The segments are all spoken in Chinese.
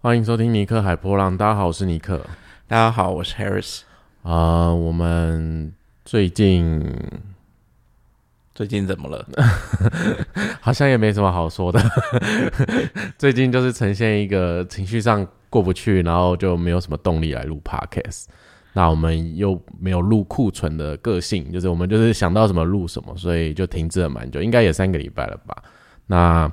欢迎收听尼克海波浪。大家好，我是尼克。大家好，我是 Harris。啊、我们最近最近怎么了？好像也没什么好说的。最近就是呈现一个情绪上过不去，然后就没有什么动力来录 podcast。那我们又没有录库存的个性，就是我们就是想到什么录什么，所以就停滞了蛮久，应该也三个礼拜了吧。那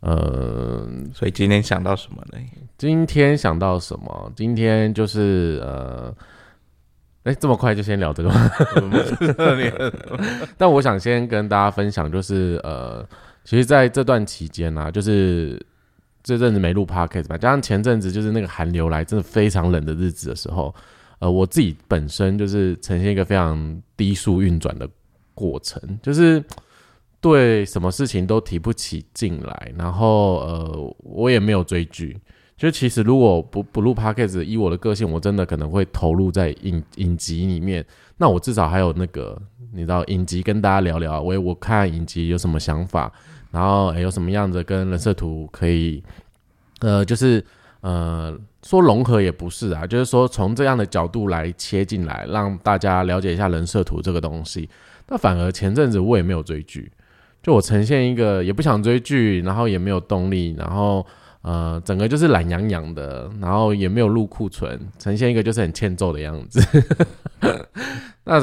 呃，所以今天想到什么呢？今天想到什么？今天就是呃，哎，这么快就先聊这个吗？但我想先跟大家分享，就是呃，其实在这段期间呢、啊，就是这阵子没录 podcast 吧，加上前阵子就是那个寒流来，真的非常冷的日子的时候，呃，我自己本身就是呈现一个非常低速运转的过程，就是对什么事情都提不起劲来，然后呃，我也没有追剧。就其实如果不不录 p o c a s t 以我的个性，我真的可能会投入在影影集里面。那我至少还有那个，你知道影集跟大家聊聊，我我看影集有什么想法，然后、有什么样子跟人设图可以，呃，就是呃说融合也不是啊，就是说从这样的角度来切进来，让大家了解一下人设图这个东西。那反而前阵子我也没有追剧，就我呈现一个也不想追剧，然后也没有动力，然后。呃，整个就是懒洋洋的，然后也没有入库存，呈现一个就是很欠揍的样子。那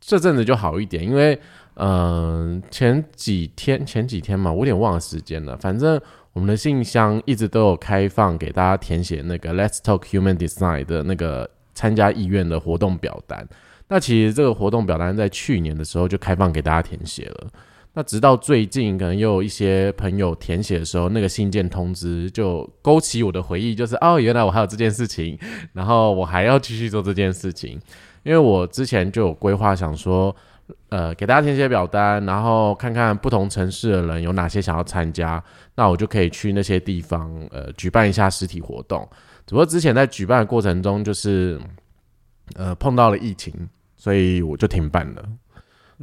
这阵子就好一点，因为嗯、前几天前几天嘛，我有点忘了时间了。反正我们的信箱一直都有开放给大家填写那个 Let's Talk Human Design 的那个参加意愿的活动表单。那其实这个活动表单在去年的时候就开放给大家填写了。那直到最近，可能又有一些朋友填写的时候，那个信件通知就勾起我的回忆，就是哦，原来我还有这件事情，然后我还要继续做这件事情，因为我之前就有规划，想说，呃，给大家填写表单，然后看看不同城市的人有哪些想要参加，那我就可以去那些地方，呃，举办一下实体活动。只不过之前在举办的过程中，就是呃碰到了疫情，所以我就停办了。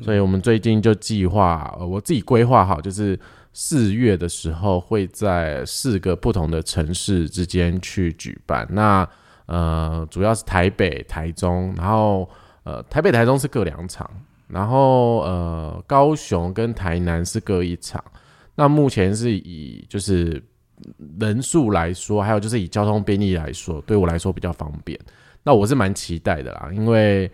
所以我们最近就计划，我自己规划好，就是四月的时候会在四个不同的城市之间去举办。那呃，主要是台北、台中，然后呃，台北、台中是各两场，然后呃，高雄跟台南是各一场。那目前是以就是人数来说，还有就是以交通便利来说，对我来说比较方便。那我是蛮期待的啦，因为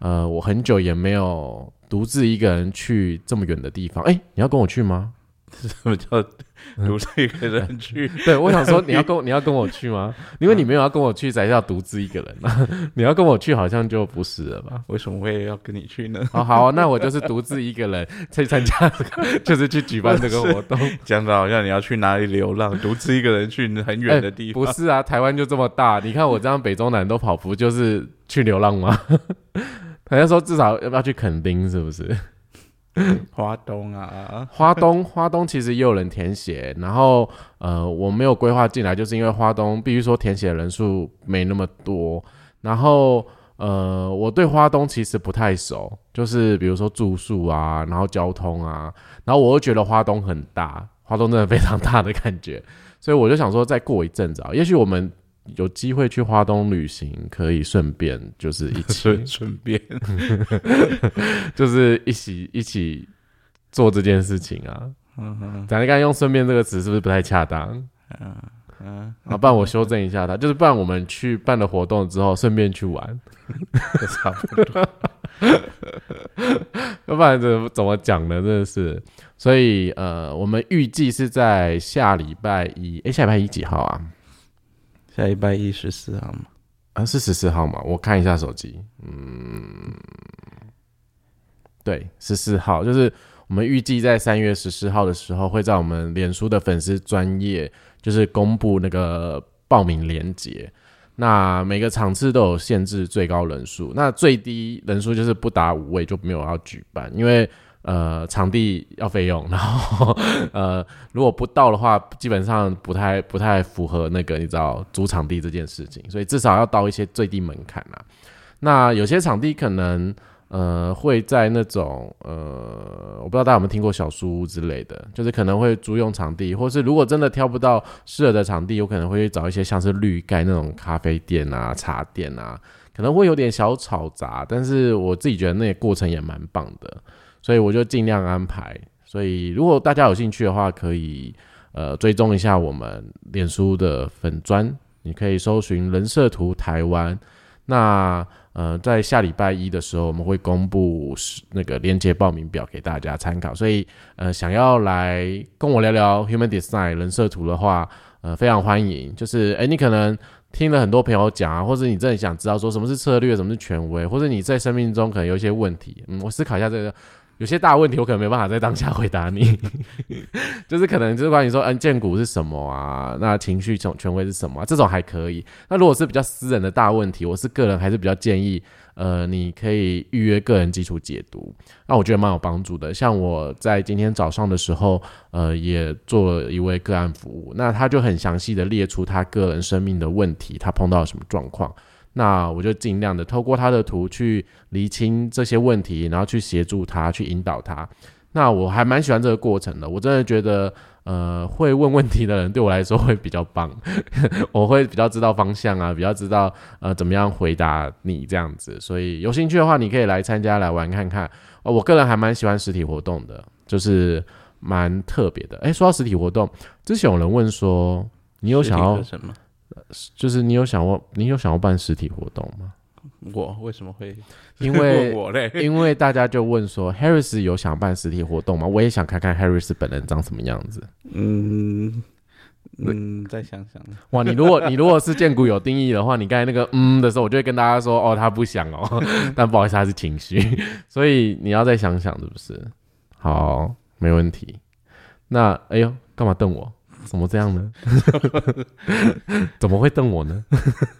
呃，我很久也没有独自一个人去这么远的地方。哎、你要跟我去吗？什么叫独自一个人去？对，我想说你要跟你要跟我去吗？因为你没有要跟我去，才叫独自一个人啊。你要跟我去，好像就不是了吧？为什么会要跟你去呢？好好、啊，那我就是独自一个人去参加这个，就是去举办这个活动。讲的好像你要去哪里流浪，独自一个人去很远的地方。不是啊，台湾就这么大，你看我这样北中南都跑，不就是去流浪吗？好像说至少要不要去垦丁，是不是？花东啊，花东，花东其实也有人填写，然后呃，我没有规划进来，就是因为花东必须说填写的人数没那么多，然后呃，我对花东其实不太熟，就是比如说住宿啊，然后交通啊，然后我又觉得花东很大，花东真的非常大的感觉，所以我就想说再过一阵子啊，也许我们有机会去花东旅行，可以顺便就是一起 顺顺便 就是一起一起做这件事情啊。嗯哼咱刚才用“顺便”这个词是不是不太恰当？嗯嗯，啊，不然我修正一下他，就是不然我们去办了活动之后，顺便去玩，就差不多。要不然怎怎么讲呢？真的是，所以呃，我们预计是在下礼拜一，哎，下礼拜一几号啊？下礼拜一十四号吗，啊，是十四号嘛？我看一下手机，嗯，对，十四号，就是我们预计在三月十四号的时候，会在我们脸书的粉丝专业，就是公布那个报名链接。那每个场次都有限制最高人数，那最低人数就是不达五位就没有要举办，因为呃场地要费用，然后 呃如果不到的话，基本上不太不太符合那个你知道租场地这件事情，所以至少要到一些最低门槛啊。那有些场地可能呃，会在那种呃，我不知道大家有没有听过小书屋之类的，就是可能会租用场地，或是如果真的挑不到适合的场地，有可能会找一些像是绿盖那种咖啡店啊、茶店啊，可能会有点小吵杂，但是我自己觉得那个过程也蛮棒的，所以我就尽量安排。所以如果大家有兴趣的话，可以呃追踪一下我们脸书的粉砖，你可以搜寻人设图台湾。那呃，在下礼拜一的时候，我们会公布那个链接报名表给大家参考。所以，呃，想要来跟我聊聊 Human Design 人设图的话，呃，非常欢迎。就是，哎，你可能听了很多朋友讲啊，或者你真的想知道说什么是策略，什么是权威，或者你在生命中可能有一些问题，嗯，我思考一下这个。有些大问题我可能没办法在当下回答你，就是可能就是关于说，嗯，荐股是什么啊？那情绪权权威是什么？这种还可以。那如果是比较私人的大问题，我是个人还是比较建议，呃，你可以预约个人基础解读，那我觉得蛮有帮助的。像我在今天早上的时候，呃，也做了一位个案服务，那他就很详细的列出他个人生命的问题，他碰到了什么状况。那我就尽量的透过他的图去厘清这些问题，然后去协助他，去引导他。那我还蛮喜欢这个过程的，我真的觉得，呃，会问问题的人对我来说会比较棒，我会比较知道方向啊，比较知道呃怎么样回答你这样子。所以有兴趣的话，你可以来参加来玩看看。哦，我个人还蛮喜欢实体活动的，就是蛮特别的。诶，说到实体活动，之前有人问说，你有想要什么？就是你有想过，你有想要办实体活动吗？我为什么会？因为 我嘞，因为大家就问说，Harris 有想办实体活动吗？我也想看看 Harris 本人长什么样子。嗯嗯，再想想。哇，你如果你如果是建股有定义的话，你刚才那个嗯的时候，我就会跟大家说，哦，他不想哦，但不好意思，他是情绪，所以你要再想想，是不是？好，没问题。那哎呦，干嘛瞪我？怎么这样呢？怎么会瞪我呢？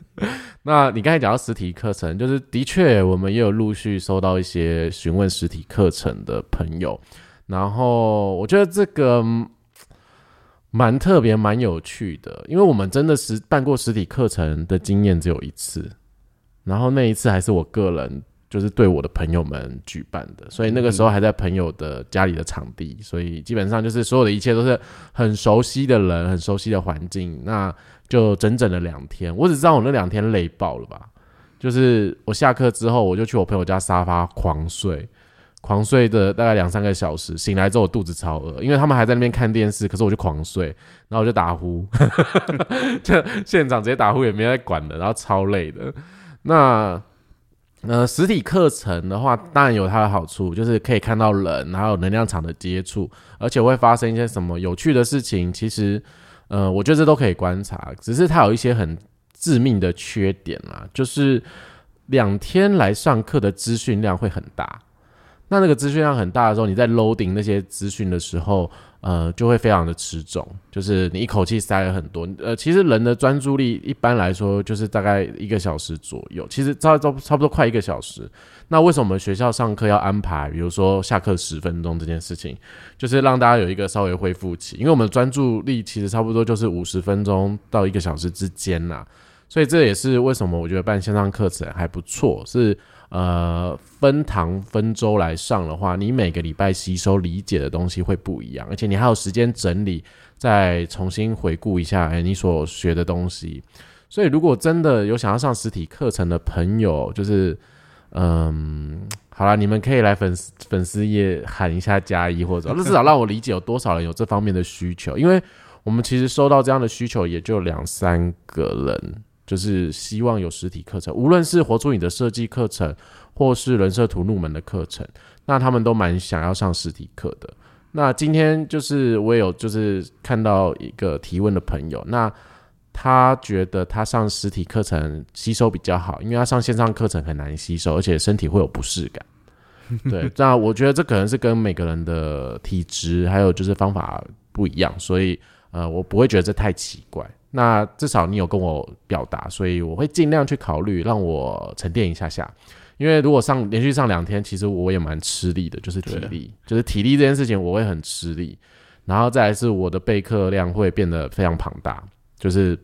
那你刚才讲到实体课程，就是的确我们也有陆续收到一些询问实体课程的朋友，然后我觉得这个蛮特别、蛮有趣的，因为我们真的是办过实体课程的经验只有一次，然后那一次还是我个人。就是对我的朋友们举办的，所以那个时候还在朋友的家里的场地，所以基本上就是所有的一切都是很熟悉的人，很熟悉的环境。那就整整的两天，我只知道我那两天累爆了吧。就是我下课之后，我就去我朋友家沙发狂睡，狂睡的大概两三个小时。醒来之后我肚子超饿，因为他们还在那边看电视，可是我就狂睡，然后我就打呼，就现场直接打呼也没人管的，然后超累的。那。呃，实体课程的话，当然有它的好处，就是可以看到人，还有能量场的接触，而且会发生一些什么有趣的事情。其实，呃，我觉得这都可以观察，只是它有一些很致命的缺点啦，就是两天来上课的资讯量会很大。那那个资讯量很大的时候，你在 loading 那些资讯的时候。呃，就会非常的吃重，就是你一口气塞了很多。呃，其实人的专注力一般来说就是大概一个小时左右，其实差差差不多快一个小时。那为什么我们学校上课要安排，比如说下课十分钟这件事情，就是让大家有一个稍微恢复期，因为我们专注力其实差不多就是五十分钟到一个小时之间呐。所以这也是为什么我觉得办线上课程还不错，是。呃，分堂分周来上的话，你每个礼拜吸收理解的东西会不一样，而且你还有时间整理，再重新回顾一下，哎，你所学的东西。所以，如果真的有想要上实体课程的朋友，就是，嗯，好了，你们可以来粉丝粉丝页喊一下加一，或者 至少让我理解有多少人有这方面的需求，因为我们其实收到这样的需求也就两三个人。就是希望有实体课程，无论是活出你的设计课程，或是人设图入门的课程，那他们都蛮想要上实体课的。那今天就是我也有就是看到一个提问的朋友，那他觉得他上实体课程吸收比较好，因为他上线上课程很难吸收，而且身体会有不适感。对，那我觉得这可能是跟每个人的体质还有就是方法不一样，所以呃，我不会觉得这太奇怪。那至少你有跟我表达，所以我会尽量去考虑，让我沉淀一下下。因为如果上连续上两天，其实我也蛮吃力的，就是体力，就是体力这件事情我会很吃力。然后再来是我的备课量会变得非常庞大，就是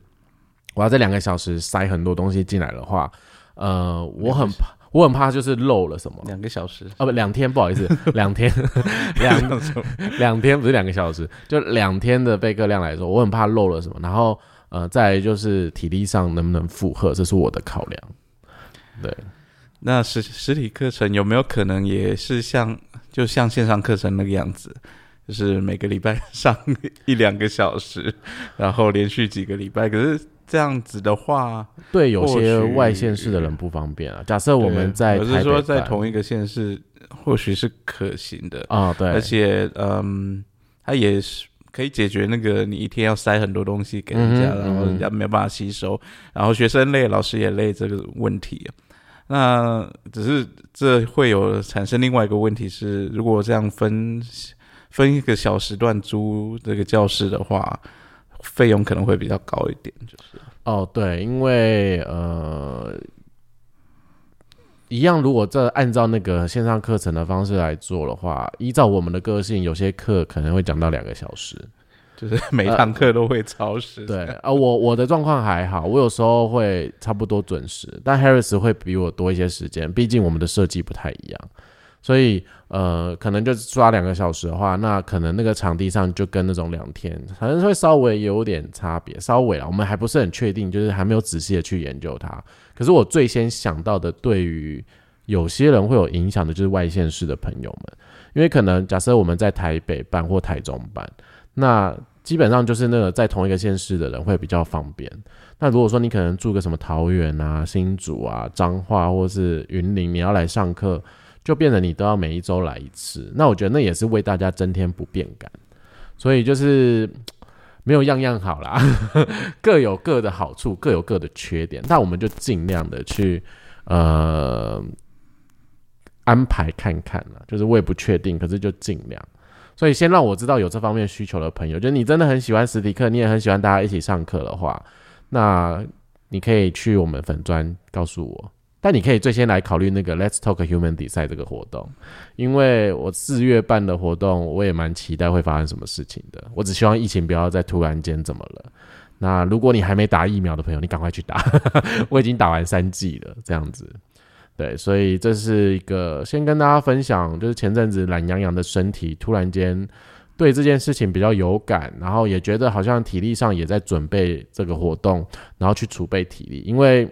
我要在两个小时塞很多东西进来的话，呃，我很怕，我很怕就是漏了什么。两个小时，啊不，两天，不好意思，两天，两两天不是两个小时，就两天的备课量来说，我很怕漏了什么。然后呃，再就是体力上能不能负荷，这是我的考量。对，那实实体课程有没有可能也是像就像线上课程那个样子，就是每个礼拜上一两个小时，然后连续几个礼拜？可是这样子的话，对有些外县市的人不方便啊。假设我们在我是说在同一个县市，或许是可行的，啊，对，而且嗯，它也是。可以解决那个你一天要塞很多东西给人家，嗯然后人家没有办法吸收，然后学生累，老师也累这个问题。那只是这会有产生另外一个问题是，如果这样分分一个小时段租这个教室的话，费用可能会比较高一点，就是哦，对，因为呃，一样，如果这按照那个线上课程的方式来做的话，依照我们的个性，有些课可能会讲到两个小时。就是每堂课都会超时。对，啊，我我的状况还好，我有时候会差不多准时，但 Harris 会比我多一些时间，毕竟我们的设计不太一样，所以呃，可能就抓两个小时的话，那可能那个场地上就跟那种两天，可能会稍微有点差别，稍微啊，我们还不是很确定，就是还没有仔细的去研究它。可是我最先想到的，对于有些人会有影响的，就是外县市的朋友们，因为可能假设我们在台北办或台中办，那基本上就是那个在同一个县市的人会比较方便。那如果说你可能住个什么桃园啊、新竹啊、彰化或是云林，你要来上课，就变得你都要每一周来一次。那我觉得那也是为大家增添不便感。所以就是没有样样好啦，各有各的好处，各有各的缺点。那我们就尽量的去呃安排看看啦，就是我也不确定，可是就尽量。所以先让我知道有这方面需求的朋友，就你真的很喜欢实体课，你也很喜欢大家一起上课的话，那你可以去我们粉专告诉我。但你可以最先来考虑那个 Let's Talk Human 比赛这个活动，因为我四月办的活动，我也蛮期待会发生什么事情的。我只希望疫情不要再突然间怎么了。那如果你还没打疫苗的朋友，你赶快去打，我已经打完三剂了，这样子。对，所以这是一个先跟大家分享，就是前阵子懒洋洋的身体突然间对这件事情比较有感，然后也觉得好像体力上也在准备这个活动，然后去储备体力，因为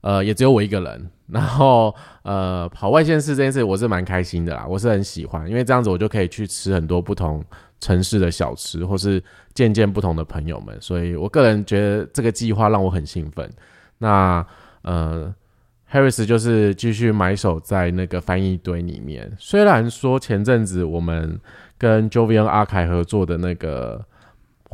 呃也只有我一个人，然后呃跑外线市这件事我是蛮开心的啦，我是很喜欢，因为这样子我就可以去吃很多不同城市的小吃，或是见见不同的朋友们，所以我个人觉得这个计划让我很兴奋。那呃。Harris 就是继续埋首在那个翻译堆里面。虽然说前阵子我们跟 Jovian 阿凯合作的那个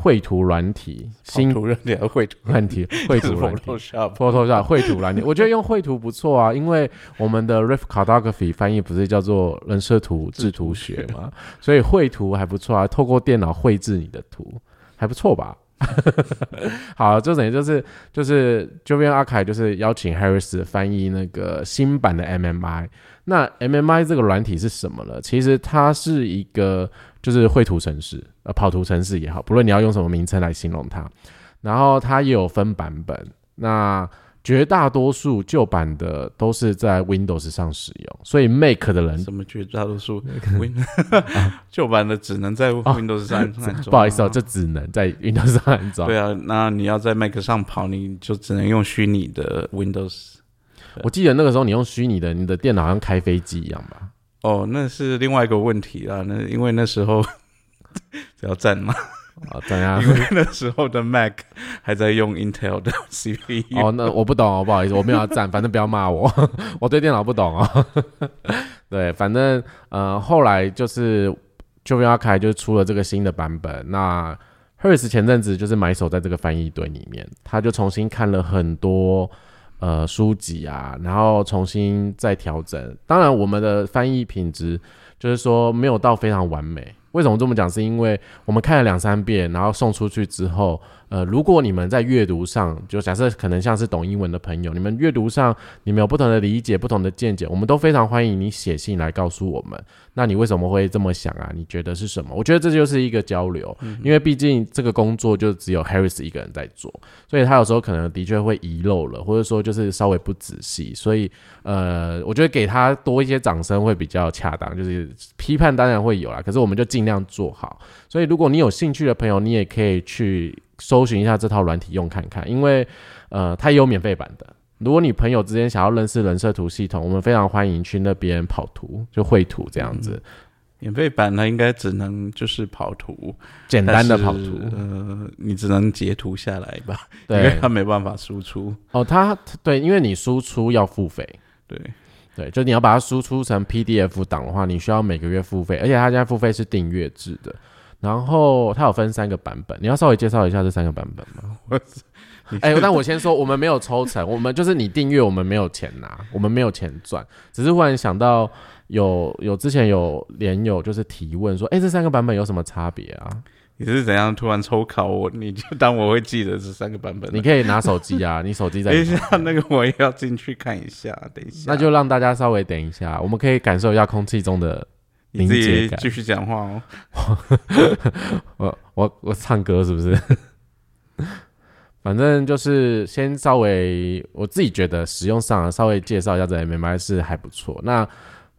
绘图软体新图软体和绘图软体 绘图软体 Photoshop Photoshop 绘图软体，我觉得用绘图不错啊，因为我们的 Riff Cartography 翻译不是叫做人设图制图学嘛，所以绘图还不错啊，透过电脑绘制你的图还不错吧。好，就等于就是就是 Jovian 阿凯就是邀请 Harris 翻译那个新版的 MMI。那 MMI 这个软体是什么呢？其实它是一个就是绘图程式，呃，跑图城市也好，不论你要用什么名称来形容它。然后它也有分版本，那绝大多数旧版的都是在 Windows 上使用，所以 Make 的人什么绝大多数 Win 旧版的只能在 Windows 上安装。不好意思哦，这只能在 Windows 上安装。对啊，那你要在 Mac 上跑，你就只能用虚拟的 Windows。我记得那个时候你用虚拟的，你的电脑好像开飞机一样吧？哦，那是另外一个问题啊。那因为那时候只 要赞吗，啊，怎样？因为那时候的 Mac 还在用 Intel 的 CPU。哦，那我不懂哦，不好意思，我没有要赞，反正不要骂我，我对电脑不懂哦。对，反正呃，后来就是就 v 阿凯就出了这个新的版本。那 Harris 前阵子就是埋首在这个翻译堆里面，他就重新看了很多呃书籍啊，然后重新再调整。当然，我们的翻译品质就是说没有到非常完美。为什么这么讲？是因为我们看了两三遍，然后送出去之后，呃，如果你们在阅读上，就假设可能像是懂英文的朋友，你们阅读上你们有不同的理解、不同的见解，我们都非常欢迎你写信来告诉我们。那你为什么会这么想啊？你觉得是什么？我觉得这就是一个交流，因为毕竟这个工作就只有 Harris 一个人在做，所以他有时候可能的确会遗漏了，或者说就是稍微不仔细。所以呃，我觉得给他多一些掌声会比较恰当。就是批判当然会有啦，可是我们就尽量做好。所以如果你有兴趣的朋友，你也可以去。搜寻一下这套软体用看看，因为呃，它也有免费版的。如果你朋友之间想要认识人设图系统，我们非常欢迎去那边跑图，就绘图这样子。免费版呢，应该只能就是跑图，简单的跑图。呃，你只能截图下来吧？对，它没办法输出。哦，它对，因为你输出要付费。对对，就你要把它输出成 PDF 档的话，你需要每个月付费，而且它现在付费是订阅制的。然后它有分三个版本，你要稍微介绍一下这三个版本吗？哎，但我先说，我们没有抽成，我们就是你订阅，我们没有钱拿，我们没有钱赚，只是忽然想到有有之前有连友就是提问说，哎，这三个版本有什么差别啊？你是怎样突然抽考我？你就当我会记得这三个版本？你可以拿手机啊，你手机在等一下，那个我也要进去看一下，等一下，那就让大家稍微等一下，我们可以感受一下空气中的。你自己继续讲话哦。我我我唱歌是不是？反正就是先稍微我自己觉得使用上稍微介绍一下这 M M I 是还不错。那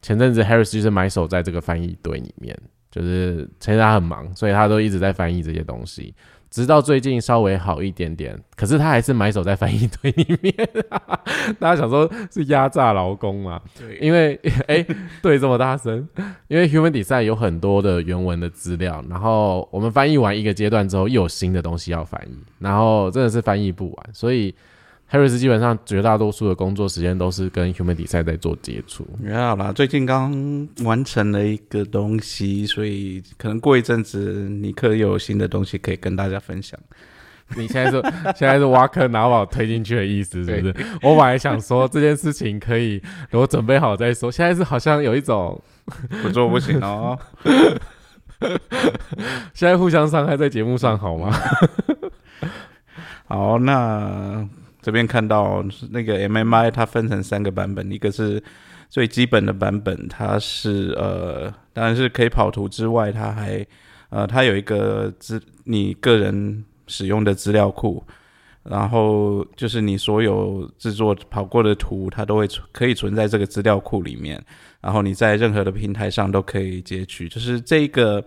前阵子 Harris 就是买手在这个翻译队里面，就是其实他很忙，所以他都一直在翻译这些东西。直到最近稍微好一点点，可是他还是埋手在翻译堆里面。大家想说是压榨劳工嘛？对，因为 哎，对，这么大声，因为 Human Design 有很多的原文的资料，然后我们翻译完一个阶段之后，又有新的东西要翻译，然后真的是翻译不完，所以。Harris 基本上绝大多数的工作时间都是跟 Human Design 在做接触。好啦，最近刚完成了一个东西，所以可能过一阵子尼克又有新的东西可以跟大家分享。你现在是 现在是挖坑拿我推进去的意思，是不是？我本来想说这件事情可以等我准备好再说，现在是好像有一种 不做不行哦。现在互相伤害在节目上好吗？好，那。这边看到那个 M M I 它分成三个版本，一个是最基本的版本，它是呃，当然是可以跑图之外，它还呃，它有一个资你个人使用的资料库，然后就是你所有制作跑过的图，它都会存可以存在这个资料库里面，然后你在任何的平台上都可以截取。就是这个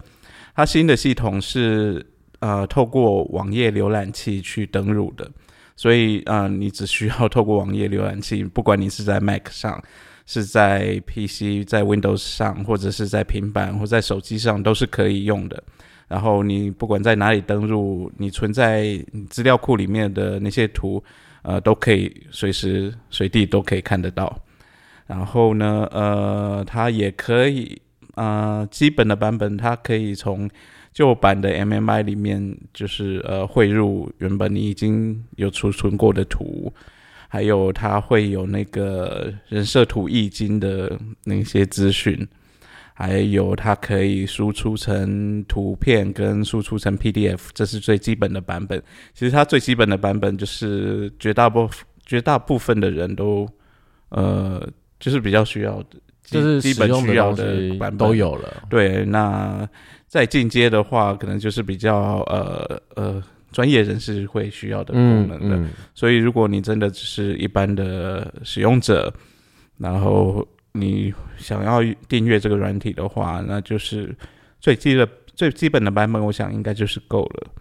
它新的系统是呃，透过网页浏览器去登录的。所以，啊，你只需要透过网页浏览器，不管你是在 Mac 上，是在 PC，在 Windows 上，或者是在平板或在手机上，都是可以用的。然后你不管在哪里登录，你存在资料库里面的那些图，呃，都可以随时随地都可以看得到。然后呢，呃，它也可以，呃，基本的版本它可以从。旧版的 M M I 里面，就是呃汇入原本你已经有储存过的图，还有它会有那个人设图易经的那些资讯，还有它可以输出成图片跟输出成 P D F，这是最基本的版本。其实它最基本的版本就是绝大部绝大部分的人都呃就是比较需要的，就是基本需要的版本都有了。对，那。再进阶的话，可能就是比较呃呃专业人士会需要的功能的。所以，如果你真的只是一般的使用者，然后你想要订阅这个软体的话，那就是最基的最基本的版本，我想应该就是够了。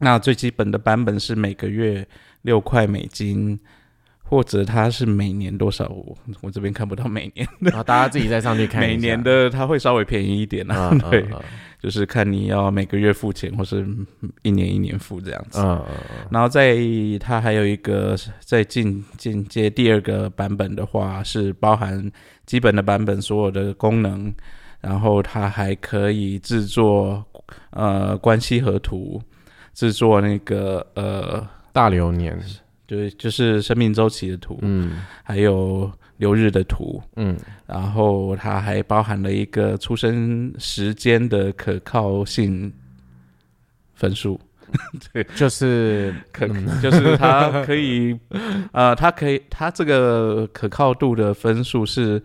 那最基本的版本是每个月六块美金。或者它是每年多少？我我这边看不到每年的，大家自己再上去看。每年的它会稍微便宜一点啊，对，就是看你要每个月付钱，或是一年一年付这样子。嗯然后在它还有一个在进进阶第二个版本的话，是包含基本的版本所有的功能，然后它还可以制作呃关系和图，制作那个呃大流年。对，就是生命周期的图，嗯，还有流日的图，嗯，然后它还包含了一个出生时间的可靠性分数，对就是可就是它可以，呃，它可以，它这个可靠度的分数是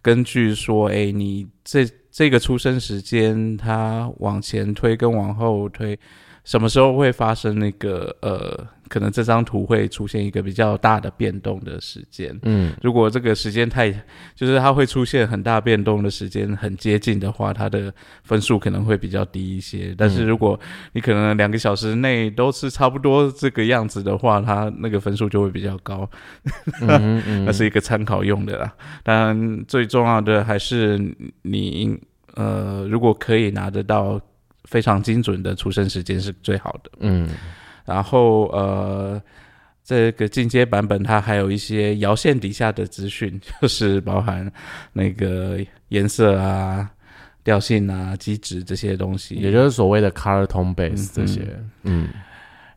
根据说，哎，你这这个出生时间，它往前推跟往后推，什么时候会发生那个呃。可能这张图会出现一个比较大的变动的时间，嗯，如果这个时间太，就是它会出现很大变动的时间很接近的话，它的分数可能会比较低一些。但是如果你可能两个小时内都是差不多这个样子的话，它那个分数就会比较高。那是一个参考用的啦。当然，最重要的还是你呃，如果可以拿得到非常精准的出生时间是最好的。嗯。然后呃，这个进阶版本它还有一些摇线底下的资讯，就是包含那个颜色啊、调性啊、机制这些东西，也就是所谓的 color tone base 这些。嗯，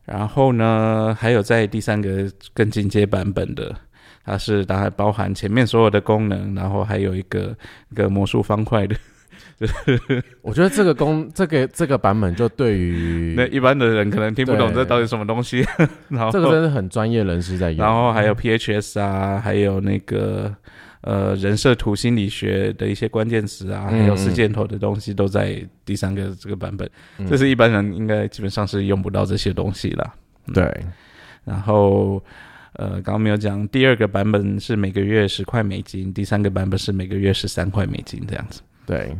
然后呢，还有在第三个更进阶版本的，它是当然包含前面所有的功能，然后还有一个一个魔术方块的。我觉得这个功这个这个版本就对于 那一般的人可能听不懂这到底什么东西，然后这个真的很专业人士在用。然后还有 PHS 啊，还有那个呃人设图心理学的一些关键词啊，还有四箭头的东西都在第三个这个版本。这是一般人应该基本上是用不到这些东西了。对，然后呃刚刚没有讲，第二个版本是每个月十块美金，第三个版本是每个月十三块美金这样子。对。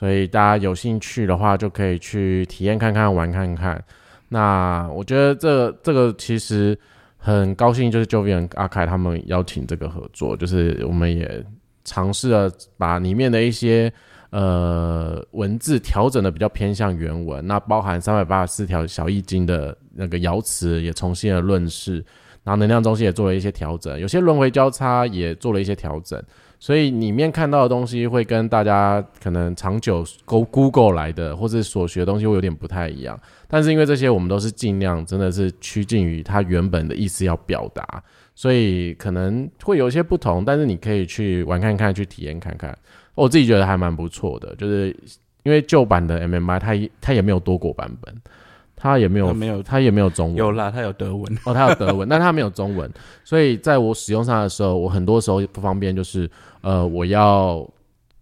所以大家有兴趣的话，就可以去体验看看、玩看看。那我觉得这这个其实很高兴，就是 Jovian 阿凯他们邀请这个合作，就是我们也尝试了把里面的一些呃文字调整的比较偏向原文，那包含三百八十四条小易经的那个爻辞也重新的论释，然后能量中心也做了一些调整，有些轮回交叉也做了一些调整。所以里面看到的东西会跟大家可能长久 Go Google 来的或者所学的东西会有点不太一样，但是因为这些我们都是尽量真的是趋近于它原本的意思要表达，所以可能会有一些不同，但是你可以去玩看看，去体验看看。我自己觉得还蛮不错的，就是因为旧版的 MMI 它它也没有多国版本。他也没有，没有，他也没有中文。有啦，他有德文。哦，他有德文，但他没有中文。所以在我使用上的时候，我很多时候不方便，就是呃，我要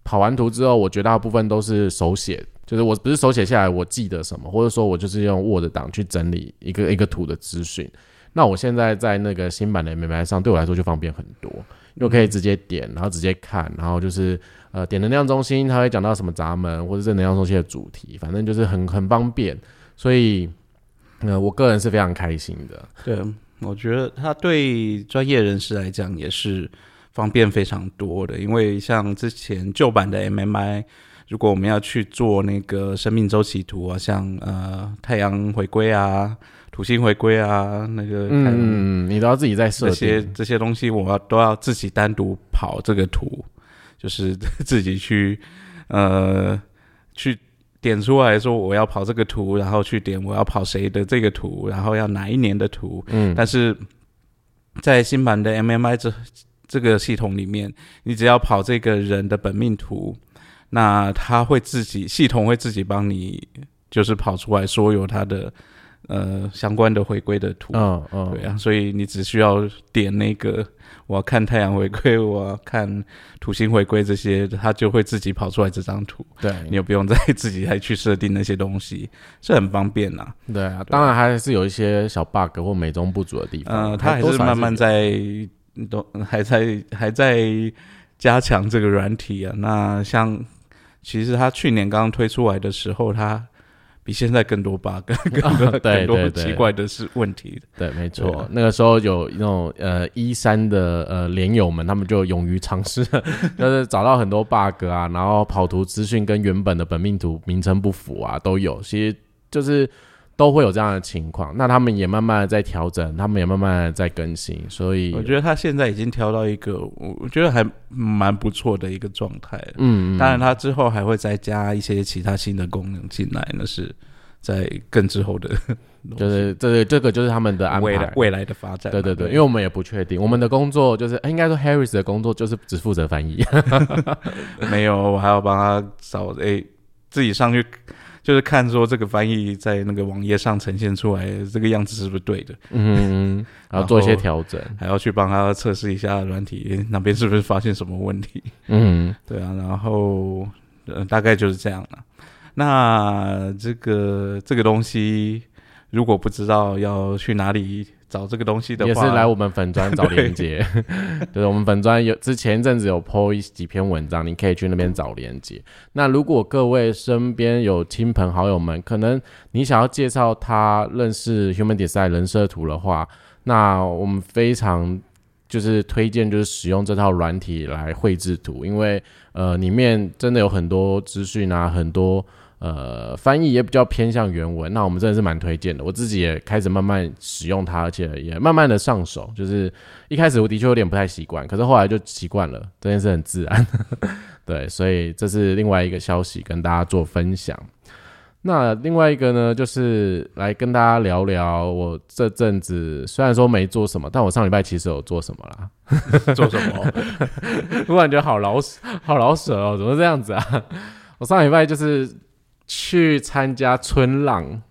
跑完图之后，我绝大部分都是手写，就是我不是手写下来，我记得什么，或者说我就是用 Word 档去整理一个一个图的资讯。那我现在在那个新版的 MMI 上，对我来说就方便很多，又可以直接点，然后直接看，然后就是呃，点能量中心，它会讲到什么闸门，或者是能量中心的主题，反正就是很很方便。所以，呃，我个人是非常开心的。对，我觉得它对专业人士来讲也是方便非常多的。因为像之前旧版的 MMI，如果我们要去做那个生命周期图啊，像呃太阳回归啊、土星回归啊，那个嗯，你都要自己在设这些这些东西，我要都要自己单独跑这个图，就是 自己去呃去。点出来说我要跑这个图，然后去点我要跑谁的这个图，然后要哪一年的图。嗯，但是在新版的 MMI 这这个系统里面，你只要跑这个人的本命图，那他会自己系统会自己帮你，就是跑出来所有他的呃相关的回归的图。嗯嗯，对啊，所以你只需要点那个。我要看太阳回归，我要看土星回归，这些它就会自己跑出来这张图。对你又不用再自己再去设定那些东西，是很方便呐。对啊，当然还是有一些小 bug 或美中不足的地方。嗯，它还是慢慢在都 还在还在加强这个软体啊。那像其实它去年刚刚推出来的时候，它。比现在更多 bug，更多更多奇怪的是问题。对，没错，那个时候有那种呃一三的呃连友们，他们就勇于尝试，就是找到很多 bug 啊，然后跑图资讯跟原本的本命图名称不符啊，都有，其实就是。都会有这样的情况，那他们也慢慢的在调整，他们也慢慢的在更新，所以我觉得他现在已经调到一个我觉得还蛮不错的一个状态。嗯，当然他之后还会再加一些其他新的功能进来，那是在更之后的，就是这个这个就是他们的安排，未来的发展。对对对，因为我们也不确定，我们的工作就是应该说 Harris 的工作就是只负责翻译，没有，我还要帮他找诶自己上去。就是看说这个翻译在那个网页上呈现出来这个样子是不是对的，嗯，然后做一些调整，还要去帮他测试一下软体那边是不是发现什么问题。嗯，对啊，然后呃大概就是这样了。那这个这个东西，如果不知道要去哪里找这个东西的话，也是来我们粉砖找连接。就是我们粉砖有之前一阵子有 po 一几篇文章，你可以去那边找连接。那如果各位身边有亲朋好友们，可能你想要介绍他认识 Human Design 人设图的话，那我们非常就是推荐就是使用这套软体来绘制图，因为呃里面真的有很多资讯啊，很多。呃，翻译也比较偏向原文，那我们真的是蛮推荐的。我自己也开始慢慢使用它，而且也慢慢的上手。就是一开始我的确有点不太习惯，可是后来就习惯了，这件事很自然。对，所以这是另外一个消息跟大家做分享。那另外一个呢，就是来跟大家聊聊我这阵子虽然说没做什么，但我上礼拜其实有做什么啦？做什么？突然觉得好老好老舍哦，怎么这样子啊？我上礼拜就是。去参加春浪，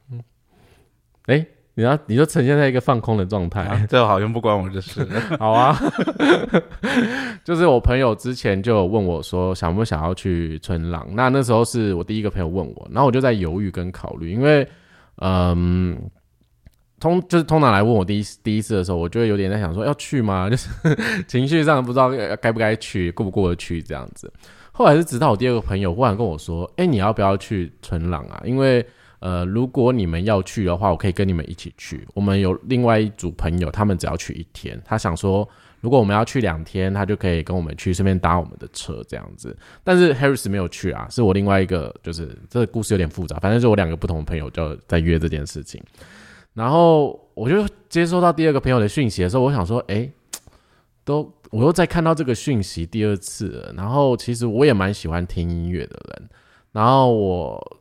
哎，你要你就呈现在一个放空的状态，这好像不关我的事。好啊，就是我朋友之前就问我说，想不想要去春浪？那那时候是我第一个朋友问我，然后我就在犹豫跟考虑，因为嗯，通就是通常来问我第一第一次的时候，我就会有点在想说要去吗？就是情绪上不知道该不该去，过不过得去这样子。后来是直到我第二个朋友忽然跟我说：“哎，你要不要去春浪啊？因为呃，如果你们要去的话，我可以跟你们一起去。我们有另外一组朋友，他们只要去一天。他想说，如果我们要去两天，他就可以跟我们去，顺便搭我们的车这样子。但是 Harris 没有去啊，是我另外一个，就是这个故事有点复杂。反正是我两个不同的朋友就在约这件事情。然后我就接收到第二个朋友的讯息的时候，我想说：哎，都。”我又再看到这个讯息第二次，然后其实我也蛮喜欢听音乐的人，然后我，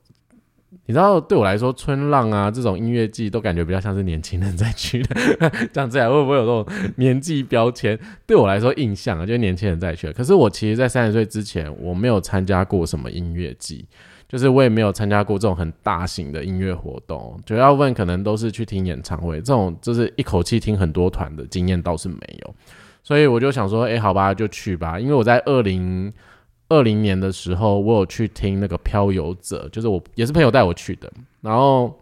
你知道对我来说，春浪啊这种音乐季都感觉比较像是年轻人在去的，这样子会不会有这种年纪标签？对我来说印象啊，就是年轻人在去。可是我其实，在三十岁之前，我没有参加过什么音乐季，就是我也没有参加过这种很大型的音乐活动。主要问可能都是去听演唱会，这种就是一口气听很多团的经验倒是没有。所以我就想说，哎，好吧，就去吧。因为我在二零二零年的时候，我有去听那个漂游者，就是我也是朋友带我去的。然后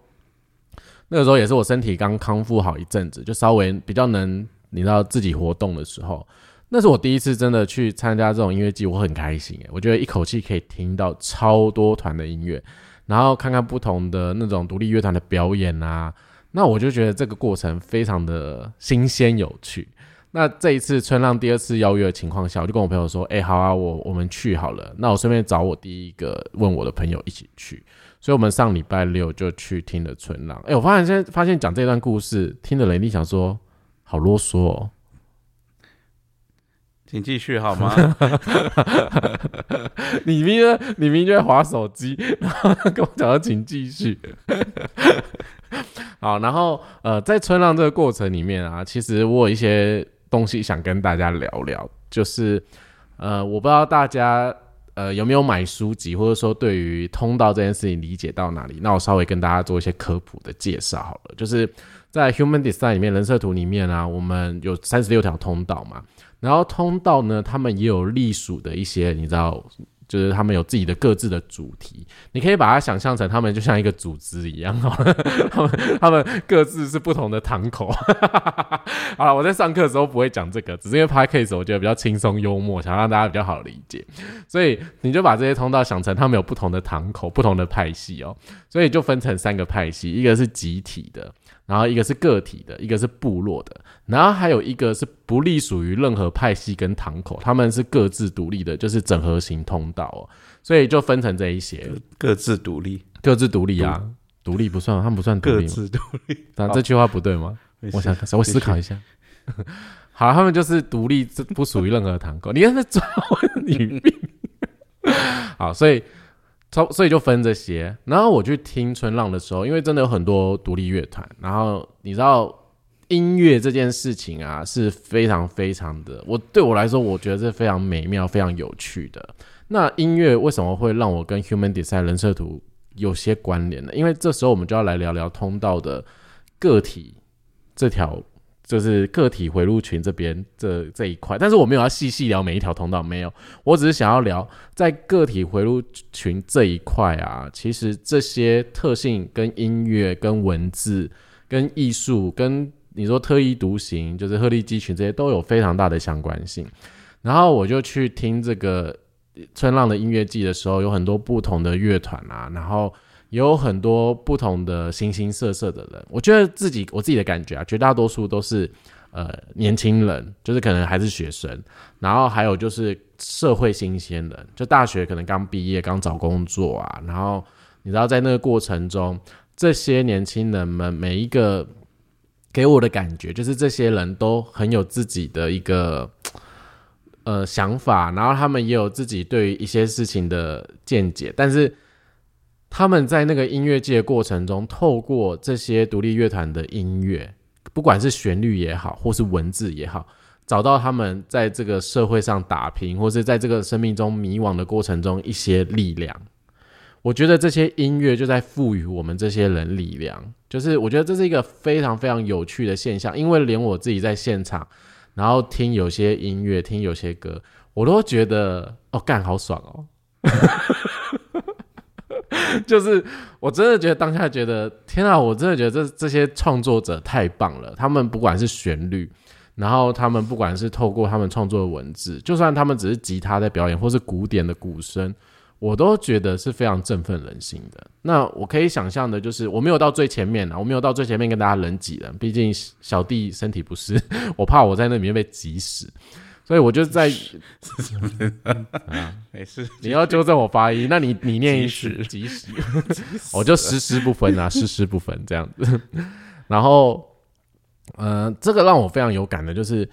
那个时候也是我身体刚康复好一阵子，就稍微比较能你知道自己活动的时候，那是我第一次真的去参加这种音乐季，我很开心诶，我觉得一口气可以听到超多团的音乐，然后看看不同的那种独立乐团的表演啊，那我就觉得这个过程非常的新鲜有趣。那这一次春浪第二次邀约的情况下，我就跟我朋友说：“哎，好啊，我我们去好了。那我顺便找我第一个问我的朋友一起去。所以，我们上礼拜六就去听了春浪。哎，我发现现在发现讲这段故事，听的人一定想说，好啰嗦哦。请继续好吗？你明明你明明就在划手机，然后跟我讲说请继续。好，然后呃，在春浪这个过程里面啊，其实我有一些。东西想跟大家聊聊，就是，呃，我不知道大家呃有没有买书籍，或者说对于通道这件事情理解到哪里？那我稍微跟大家做一些科普的介绍好了。就是在 Human Design 里面，人设图里面啊，我们有三十六条通道嘛，然后通道呢，他们也有隶属的一些，你知道。就是他们有自己的各自的主题，你可以把它想象成他们就像一个组织一样，他们他们各自是不同的堂口。好了，我在上课的时候不会讲这个，只是因为拍 c a s e 我觉得比较轻松幽默，想让大家比较好理解，所以你就把这些通道想成他们有不同的堂口、不同的派系哦，所以就分成三个派系，一个是集体的。然后一个是个体的，一个是部落的，然后还有一个是不隶属于任何派系跟堂口，他们是各自独立的，就是整合型通道哦。所以就分成这一些，各自独立，各自独立啊，独立不算，他们不算独立，各自独立。但这句话不对吗？我想，稍微思考一下。好，他们就是独立，这不属于任何堂口。你看，抓我女病。好，所以。所以就分这些，然后我去听春浪的时候，因为真的有很多独立乐团，然后你知道音乐这件事情啊是非常非常的，我对我来说，我觉得是非常美妙、非常有趣的。那音乐为什么会让我跟 Human Design 人设图有些关联呢，因为这时候我们就要来聊聊通道的个体这条，就是个体回路群这边这这一块。但是我没有要细细聊每一条通道，没有，我只是想要聊在个体回路群这一块啊，其实这些特性跟音乐、跟文字、跟艺术、跟你说特异独行，就是鹤立鸡群这些都有非常大的相关性。然后我就去听这个。春浪的音乐季的时候，有很多不同的乐团啊，然后有很多不同的形形色色的人。我觉得自己我自己的感觉啊，绝大多数都是呃年轻人，就是可能还是学生，然后还有就是社会新鲜人，就大学可能刚毕业刚找工作啊，然后你知道在那个过程中，这些年轻人们每一个给我的感觉，就是这些人都很有自己的一个。呃，想法，然后他们也有自己对于一些事情的见解，但是他们在那个音乐界过程中，透过这些独立乐团的音乐，不管是旋律也好，或是文字也好，找到他们在这个社会上打拼，或是在这个生命中迷惘的过程中一些力量。我觉得这些音乐就在赋予我们这些人力量，就是我觉得这是一个非常非常有趣的现象，因为连我自己在现场。然后听有些音乐，听有些歌，我都觉得哦，干好爽哦！就是我真的觉得当下觉得天啊，我真的觉得这这些创作者太棒了。他们不管是旋律，然后他们不管是透过他们创作的文字，就算他们只是吉他在表演，或是古典的鼓声。我都觉得是非常振奋人心的。那我可以想象的，就是我没有到最前面啊，我没有到最前面跟大家人挤人，毕竟小弟身体不适，我怕我在那里面被挤死，所以我就在没事，你要纠正我发音，那你你念一次挤死，我就时时不分啊，时时不分这样子。然后，呃，这个让我非常有感的就是。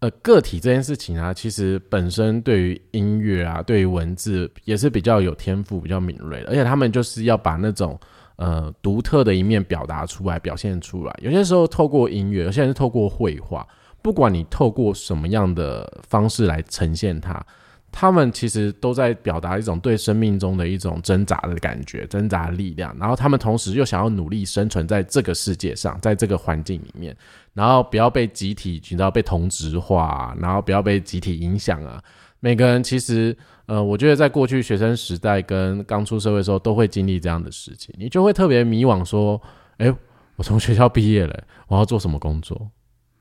呃，个体这件事情啊，其实本身对于音乐啊，对于文字也是比较有天赋、比较敏锐的，而且他们就是要把那种呃独特的一面表达出来、表现出来。有些时候透过音乐，有些人是透过绘画，不管你透过什么样的方式来呈现它。他们其实都在表达一种对生命中的一种挣扎的感觉、挣扎力量，然后他们同时又想要努力生存在这个世界上，在这个环境里面，然后不要被集体，你知道被同质化，然后不要被集体影响啊。每个人其实，呃，我觉得在过去学生时代跟刚出社会的时候，都会经历这样的事情，你就会特别迷惘，说：“哎，我从学校毕业了，我要做什么工作？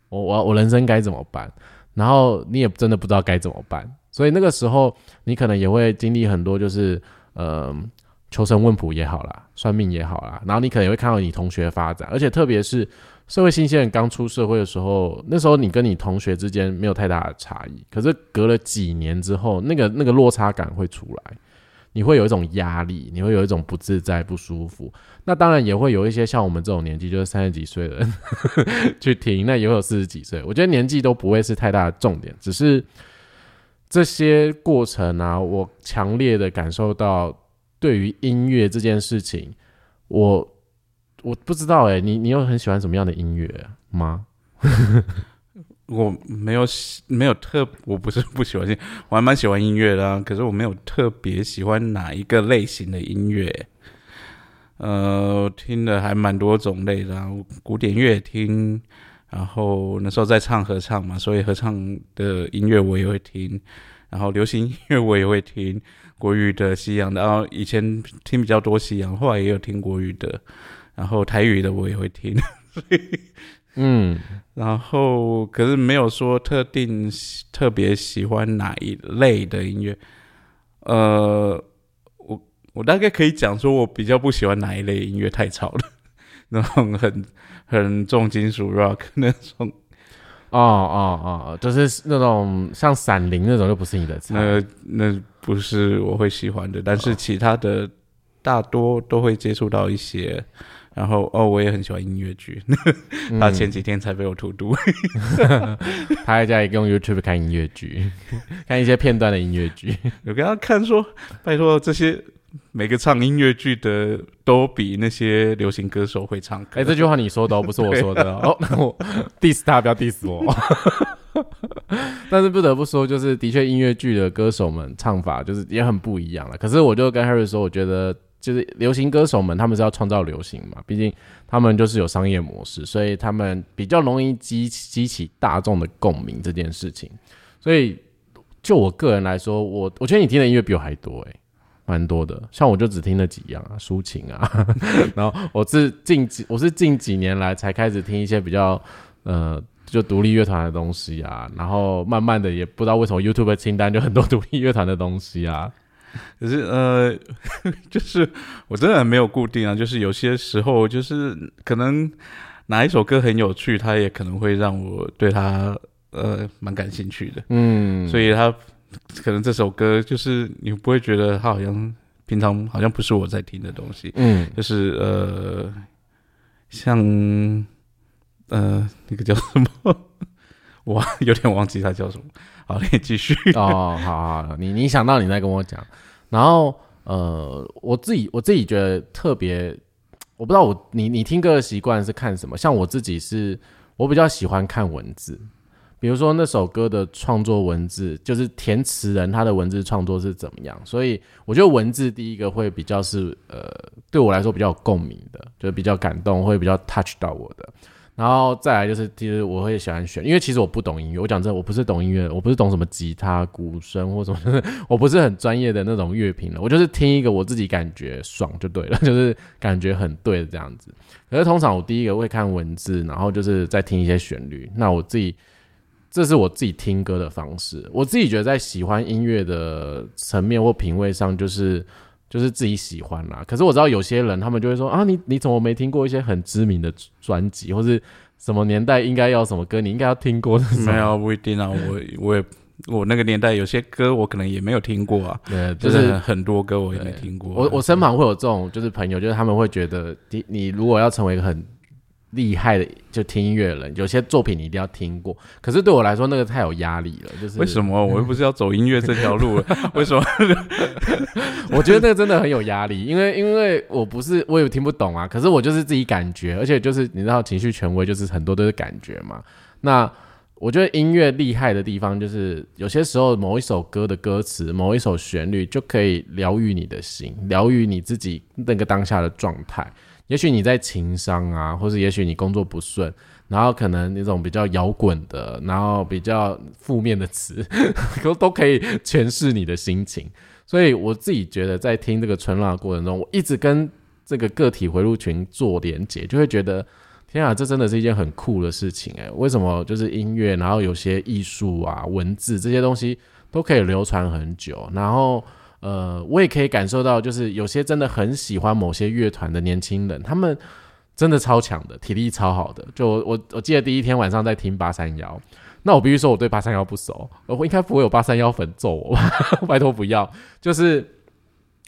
我我我人生该怎么办？”然后你也真的不知道该怎么办。所以那个时候，你可能也会经历很多，就是呃，求神问卜也好啦，算命也好啦，然后你可能也会看到你同学发展，而且特别是社会新鲜人刚出社会的时候，那时候你跟你同学之间没有太大的差异，可是隔了几年之后，那个那个落差感会出来，你会有一种压力，你会有一种不自在、不舒服。那当然也会有一些像我们这种年纪，就是三十几岁的人 去听，那也会有四十几岁。我觉得年纪都不会是太大的重点，只是。这些过程啊，我强烈的感受到，对于音乐这件事情，我我不知道哎，你你有很喜欢什么样的音乐吗？我没有喜没有特，我不是不喜欢，我还蛮喜欢音乐的，可是我没有特别喜欢哪一个类型的音乐。呃，听的还蛮多种类的，古典乐听。然后那时候在唱合唱嘛，所以合唱的音乐我也会听，然后流行音乐我也会听，国语的、西洋的，然后以前听比较多西洋，后来也有听国语的，然后台语的我也会听，所 以嗯，然后可是没有说特定特别喜欢哪一类的音乐，呃，我我大概可以讲说我比较不喜欢哪一类音乐太吵了，那种很。很重金属 rock 那种，哦哦哦，就是那种像闪灵那种，就不是你的菜。那那不是我会喜欢的，但是其他的大多都会接触到一些。然后哦，我也很喜欢音乐剧，他前几天才被我荼毒。他在家里用 YouTube 看音乐剧，看一些片段的音乐剧。我跟他看说，拜托这些。每个唱音乐剧的都比那些流行歌手会唱歌。哎，这句话你说的，不是我说的哦。我 diss 他，不要 diss 我。但是不得不说，就是的确音乐剧的歌手们唱法就是也很不一样了。可是我就跟 Harry 说，我觉得就是流行歌手们，他们是要创造流行嘛，毕竟他们就是有商业模式，所以他们比较容易激激起大众的共鸣这件事情。所以就我个人来说，我我觉得你听的音乐比我还多诶、蛮多的。像我就只听了几样啊，抒情啊，然后我是近几我是近几年来才开始听一些比较呃。就独立乐团的东西啊，然后慢慢的也不知道为什么 YouTube 清单就很多独立乐团的东西啊。可是呃，就是我真的没有固定啊，就是有些时候就是可能哪一首歌很有趣，它也可能会让我对它呃蛮感兴趣的。嗯，所以它可能这首歌就是你不会觉得它好像平常好像不是我在听的东西，嗯，就是呃像。呃，那个叫什么？我有点忘记他叫什么。好，你继续。哦，好好，你你想到你再跟我讲。然后呃，我自己我自己觉得特别，我不知道我你你听歌的习惯是看什么？像我自己是，我比较喜欢看文字，比如说那首歌的创作文字，就是填词人他的文字创作是怎么样。所以我觉得文字第一个会比较是呃，对我来说比较有共鸣的，就是比较感动，会比较 touch 到我的。然后再来就是，其实我会喜欢选，因为其实我不懂音乐。我讲真的，我不是懂音乐，我不是懂什么吉他、鼓声或什么，我不是很专业的那种乐评了。我就是听一个我自己感觉爽就对了，就是感觉很对的这样子。可是通常我第一个会看文字，然后就是再听一些旋律。那我自己，这是我自己听歌的方式。我自己觉得在喜欢音乐的层面或品味上，就是。就是自己喜欢啦，可是我知道有些人他们就会说啊，你你怎么没听过一些很知名的专辑，或是什么年代应该要什么歌，你应该要听过。没有不一定啊，我我也我那个年代有些歌我可能也没有听过啊，对，就是很多歌我也没听过。我我身旁会有这种就是朋友，就是他们会觉得你你如果要成为一个很。厉害的就听音乐人，有些作品你一定要听过。可是对我来说，那个太有压力了。就是为什么我又不是要走音乐这条路了？为什么？我觉得那个真的很有压力，因为因为我不是我也听不懂啊。可是我就是自己感觉，而且就是你知道，情绪权威就是很多都是感觉嘛。那我觉得音乐厉害的地方，就是有些时候某一首歌的歌词、某一首旋律就可以疗愈你的心，疗愈你自己那个当下的状态。也许你在情商啊，或者也许你工作不顺，然后可能那种比较摇滚的，然后比较负面的词，都都可以诠释你的心情。所以我自己觉得，在听这个春浪的过程中，我一直跟这个个体回路群做连接，就会觉得，天啊，这真的是一件很酷的事情诶，为什么就是音乐，然后有些艺术啊、文字这些东西都可以流传很久，然后。呃，我也可以感受到，就是有些真的很喜欢某些乐团的年轻人，他们真的超强的，体力超好的。就我我记得第一天晚上在听八三幺，那我必须说我对八三幺不熟，我应该不会有八三幺粉揍我吧？拜托不要。就是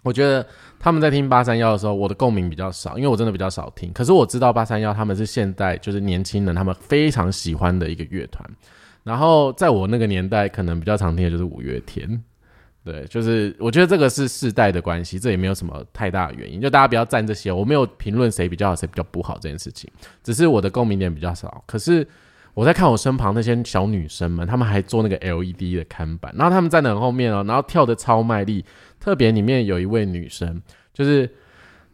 我觉得他们在听八三幺的时候，我的共鸣比较少，因为我真的比较少听。可是我知道八三幺他们是现代就是年轻人他们非常喜欢的一个乐团。然后在我那个年代，可能比较常听的就是五月天。对，就是我觉得这个是世代的关系，这也没有什么太大的原因。就大家不要站这些，我没有评论谁比较好，谁比较不好这件事情，只是我的共鸣点比较少。可是我在看我身旁那些小女生们，她们还做那个 LED 的看板，然后她们站得很后面哦，然后跳的超卖力。特别里面有一位女生，就是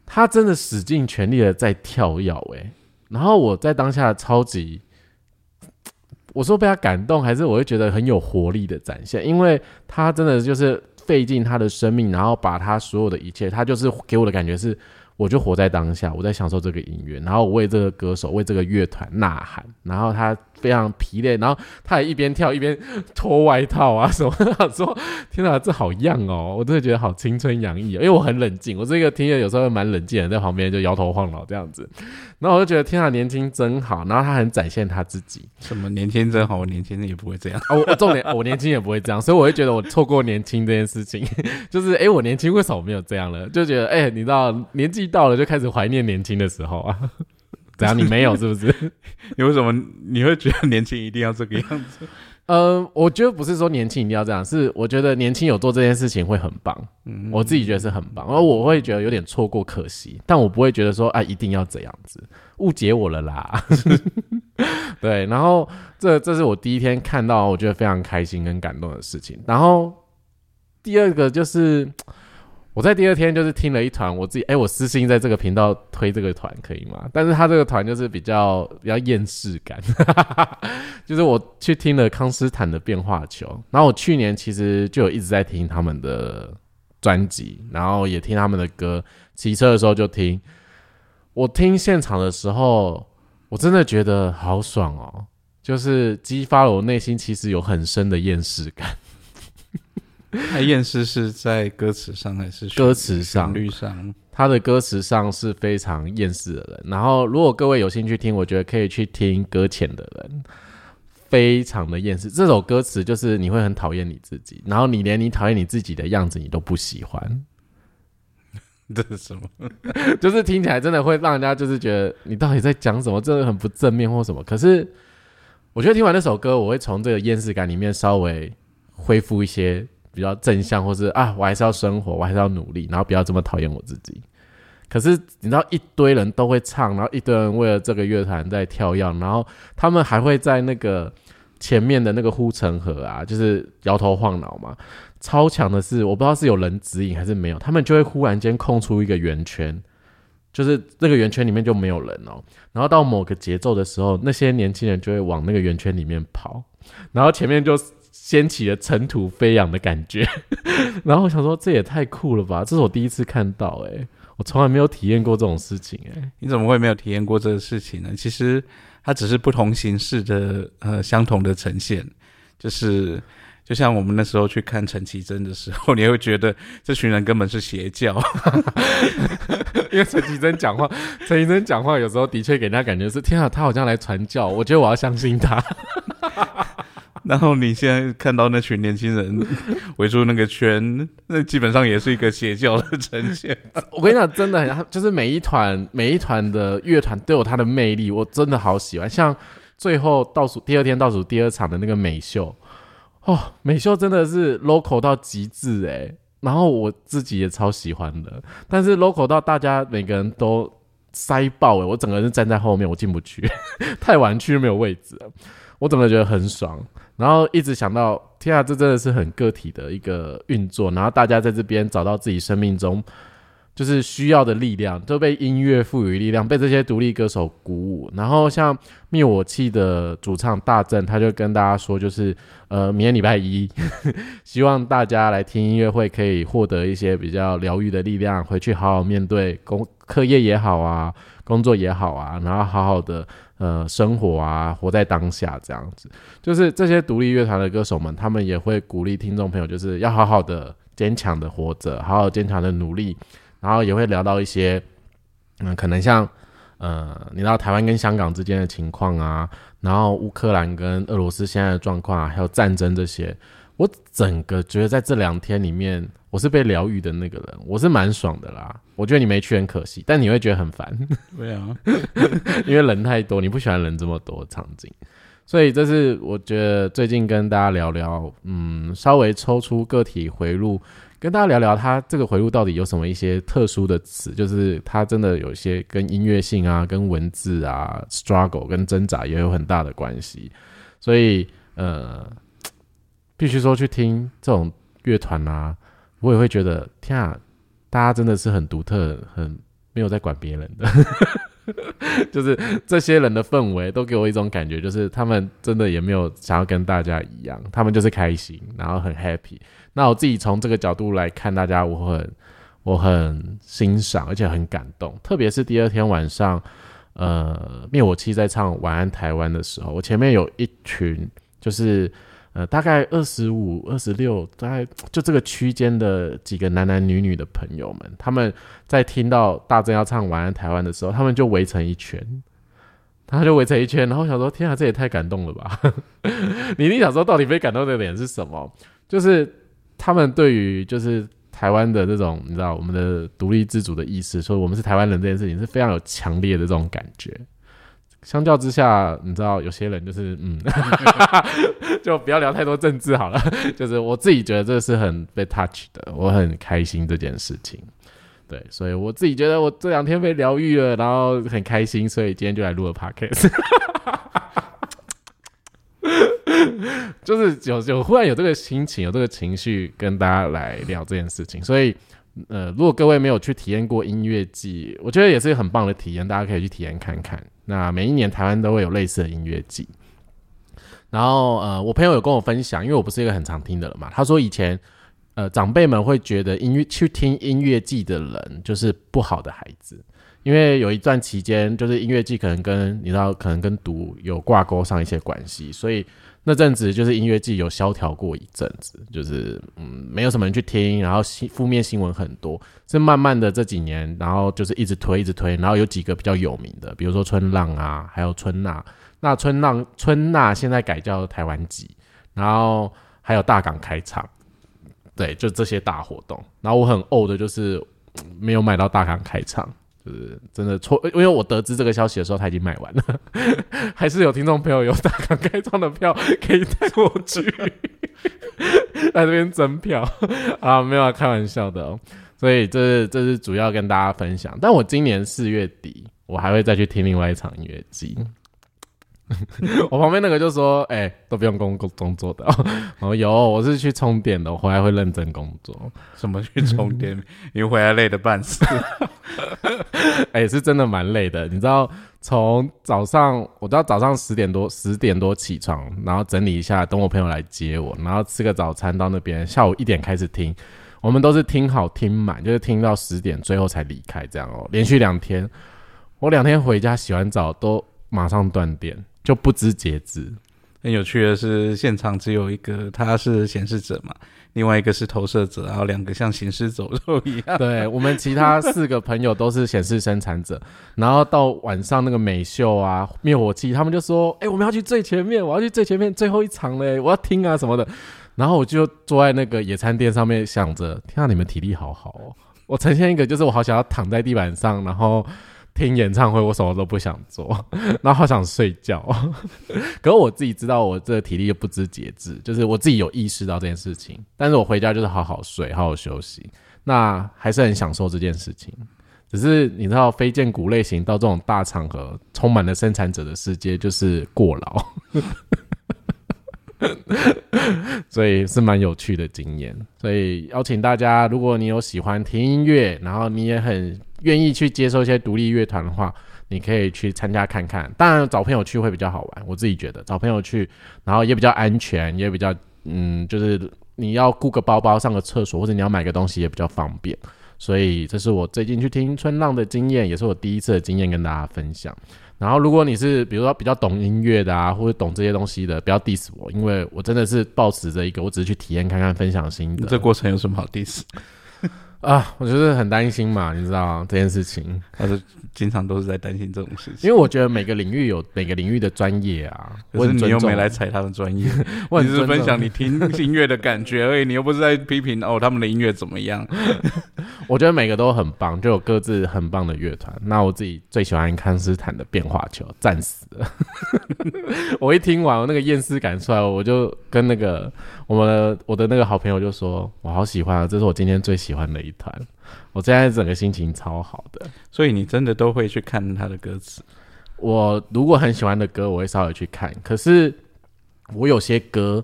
她真的使尽全力的在跳跃，诶，然后我在当下超级。我说被他感动，还是我会觉得很有活力的展现，因为他真的就是费尽他的生命，然后把他所有的一切，他就是给我的感觉是，我就活在当下，我在享受这个音乐，然后我为这个歌手、为这个乐团呐喊，然后他。非常疲累，然后他也一边跳一边脱外套啊什么。说：“天哪，这好样哦！我真的觉得好青春洋溢。哦因为我很冷静，我这个听着有时候蛮冷静的，在旁边就摇头晃脑这样子。然后我就觉得天哪，年轻真好。然后他很展现他自己。什么年轻真好？我年轻也不会这样。我重点，我年轻也不会这样。所以我会觉得我错过年轻这件事情，就是哎，我年轻为什么没有这样了？就觉得哎，你知道年纪到了就开始怀念年轻的时候啊。”怎样？你没有是不是？你为什么你会觉得年轻一定要这个样子？呃，我觉得不是说年轻一定要这样，是我觉得年轻有做这件事情会很棒。嗯，我自己觉得是很棒，而我会觉得有点错过可惜，但我不会觉得说啊一定要这样子，误解我了啦。对，然后这这是我第一天看到，我觉得非常开心跟感动的事情。然后第二个就是。我在第二天就是听了一团，我自己哎、我私心在这个频道推这个团可以吗？但是他这个团就是比较比较厌世感，就是我去听了康斯坦的变化球，然后我去年其实就有一直在听他们的专辑，然后也听他们的歌，骑车的时候就听。我听现场的时候，我真的觉得好爽哦，就是激发了我内心其实有很深的厌世感。那验尸是在歌词上还是歌词上旋律上？他的歌词上是非常厌世的人。然后，如果各位有兴趣听，我觉得可以去听《搁浅的人》，非常的厌世。这首歌词就是你会很讨厌你自己，然后你连你讨厌你自己的样子你都不喜欢，这是什么？就是听起来真的会让人家就是觉得你到底在讲什么，真的很不正面或什么。可是，我觉得听完那首歌，我会从这个厌世感里面稍微恢复一些。比较正向，或是啊，我还是要生活，我还是要努力，然后不要这么讨厌我自己。可是你知道，一堆人都会唱，然后一堆人为了这个乐团在跳跃，然后他们还会在那个前面的那个护城河啊，就是摇头晃脑嘛。超强的是，我不知道是有人指引还是没有，他们就会忽然间空出一个圆圈，就是那个圆圈里面就没有人哦。然后到某个节奏的时候，那些年轻人就会往那个圆圈里面跑，然后前面就。掀起了尘土飞扬的感觉，然后我想说这也太酷了吧！这是我第一次看到、欸，我从来没有体验过这种事情、欸，你怎么会没有体验过这个事情呢？其实它只是不同形式的呃相同的呈现，就是就像我们那时候去看陈绮贞的时候，你会觉得这群人根本是邪教，因为陈绮贞讲话，陈绮贞讲话有时候的确给人家感觉是天啊，他好像来传教，我觉得我要相信他。然后你现在看到那群年轻人 围住那个圈，那基本上也是一个邪教的呈现。我跟你讲，真的很，就是每一团每一团的乐团都有它的魅力，我真的好喜欢。像最后倒数第二天倒数第二场的那个美秀，哦，美秀真的是 local 到极致诶。然后我自己也超喜欢的，但是 local 到大家每个人都塞爆诶，我整个人站在后面，我进不去，太晚去没有位置了，我怎么觉得很爽。然后一直想到，天啊，这真的是很个体的一个运作。然后大家在这边找到自己生命中就是需要的力量，都被音乐赋予力量，被这些独立歌手鼓舞。然后像灭火器的主唱大正，他就跟大家说，就是呃，明天礼拜一，希望大家来听音乐会，可以获得一些比较疗愈的力量，回去好好面对工课业也好啊，工作也好啊，然后好好的。呃，生活啊，活在当下这样子，就是这些独立乐团的歌手们，他们也会鼓励听众朋友，就是要好好的、坚强的活着，好好坚强的努力，然后也会聊到一些，嗯，可能像呃，你知道台湾跟香港之间的情况啊，然后乌克兰跟俄罗斯现在的状况啊，还有战争这些，我整个觉得在这两天里面，我是被疗愈的那个人，我是蛮爽的啦。我觉得你没去很可惜，但你会觉得很烦。对啊，因为人太多，你不喜欢人这么多场景，所以这是我觉得最近跟大家聊聊，嗯，稍微抽出个体回路，跟大家聊聊他这个回路到底有什么一些特殊的词，就是他真的有一些跟音乐性啊、跟文字啊、struggle 跟挣扎也有很大的关系，所以呃，必须说去听这种乐团啊，我也会觉得天啊。大家真的是很独特，很没有在管别人的，就是这些人的氛围都给我一种感觉，就是他们真的也没有想要跟大家一样，他们就是开心，然后很 happy。那我自己从这个角度来看大家，我很我很欣赏，而且很感动。特别是第二天晚上，呃，灭火器在唱《晚安台湾》的时候，我前面有一群就是。呃，大概二十五、二十六，大概就这个区间的几个男男女女的朋友们，他们在听到大正要唱《晚安台湾》的时候，他们就围成一圈，他就围成一圈，然后想说：“天啊，这也太感动了吧！” 你一定想说，到底被感动的点是什么？就是他们对于就是台湾的这种，你知道，我们的独立自主的意识，说我们是台湾人这件事情，是非常有强烈的这种感觉。相较之下，你知道有些人就是嗯，就不要聊太多政治好了。就是我自己觉得这是很被 touch 的，我很开心这件事情。对，所以我自己觉得我这两天被疗愈了，然后很开心，所以今天就来录了 podcast。就是有有忽然有这个心情，有这个情绪跟大家来聊这件事情，所以呃，如果各位没有去体验过音乐季，我觉得也是很棒的体验，大家可以去体验看看。那每一年台湾都会有类似的音乐季。然后呃，我朋友有跟我分享，因为我不是一个很常听的人嘛，他说以前呃长辈们会觉得音乐去听音乐季的人就是不好的孩子，因为有一段期间就是音乐季可能跟你知道可能跟毒有挂钩上一些关系，所以。那阵子就是音乐季有萧条过一阵子，就是嗯没有什么人去听，然后新负面新闻很多。是慢慢的这几年，然后就是一直推一直推，然后有几个比较有名的，比如说春浪啊，还有春娜。那春浪春娜现在改叫台湾季，然后还有大港开场，对，就这些大活动。然后我很呕的就是没有买到大港开场。就是真的错，因为我得知这个消息的时候，他已经卖完了。还是有听众朋友有大港开唱的票可以带我去，在这边增票 啊，没有开玩笑的哦。所以这是这是主要跟大家分享。但我今年四月底，我还会再去听另外一场音乐季。我旁边那个就说：“哎，都不用工工作的哦，有，我是去充电的，我回来会认真工作。什么去充电？你回来累的半死。哎，是真的蛮累的。你知道，从早上，我知道早上十点多十点多起床，然后整理一下，等我朋友来接我，然后吃个早餐到那边，下午一点开始听。我们都是听好听满，就是听到十点，最后才离开这样哦。连续两天，我两天回家洗完澡都马上断电。”就不知节制。很有趣的是，现场只有一个他是显示者嘛，另外一个是投射者，然后两个像行尸走肉一样。对我们其他四个朋友都是显示生产者，然后到晚上那个美秀啊、灭火器，他们就说：“哎，我们要去最前面，我要去最前面最后一场嘞，我要听啊什么的。”然后我就坐在那个野餐垫上面，想着：“天啊，你们体力好好哦！”我呈现一个就是我好想要躺在地板上，然后。听演唱会，我什么都不想做，然后好想睡觉。可是我自己知道，我这个体力又不知节制，就是我自己有意识到这件事情。但是我回家就是好好睡，好好休息，那还是很享受这件事情。只是你知道，非荐股类型到这种大场合，充满了生产者的世界，就是过劳。所以是蛮有趣的经验。所以邀请大家，如果你有喜欢听音乐，然后你也很。愿意去接受一些独立乐团的话，你可以去参加看看。当然找朋友去会比较好玩，我自己觉得找朋友去，然后也比较安全，也比较嗯，就是你要雇个包包上个厕所，或者你要买个东西也比较方便。所以这是我最近去听春浪的经验，也是我第一次的经验跟大家分享。然后如果你是比如说比较懂音乐的啊，或者懂这些东西的，不要 diss 我，因为我真的是抱持着一个，我只是去体验看看，分享心得。这过程有什么好 diss？啊，我就是很担心嘛，你知道这件事情，他是经常都是在担心这种事情，因为我觉得每个领域有每个领域的专业啊，可是你又没来踩他的专业，我只是分享你听 音乐的感觉而已，你又不是在批评哦他们的音乐怎么样。我觉得每个都很棒，就有各自很棒的乐团。那我自己最喜欢康斯坦的变化球，战死了。我一听完，我那个厌世感出来，我就跟那个我们我的那个好朋友就说：“我好喜欢啊，这是我今天最喜欢的一团。”我现在整个心情超好的。所以你真的都会去看他的歌词？我如果很喜欢的歌，我会稍微去看。可是我有些歌。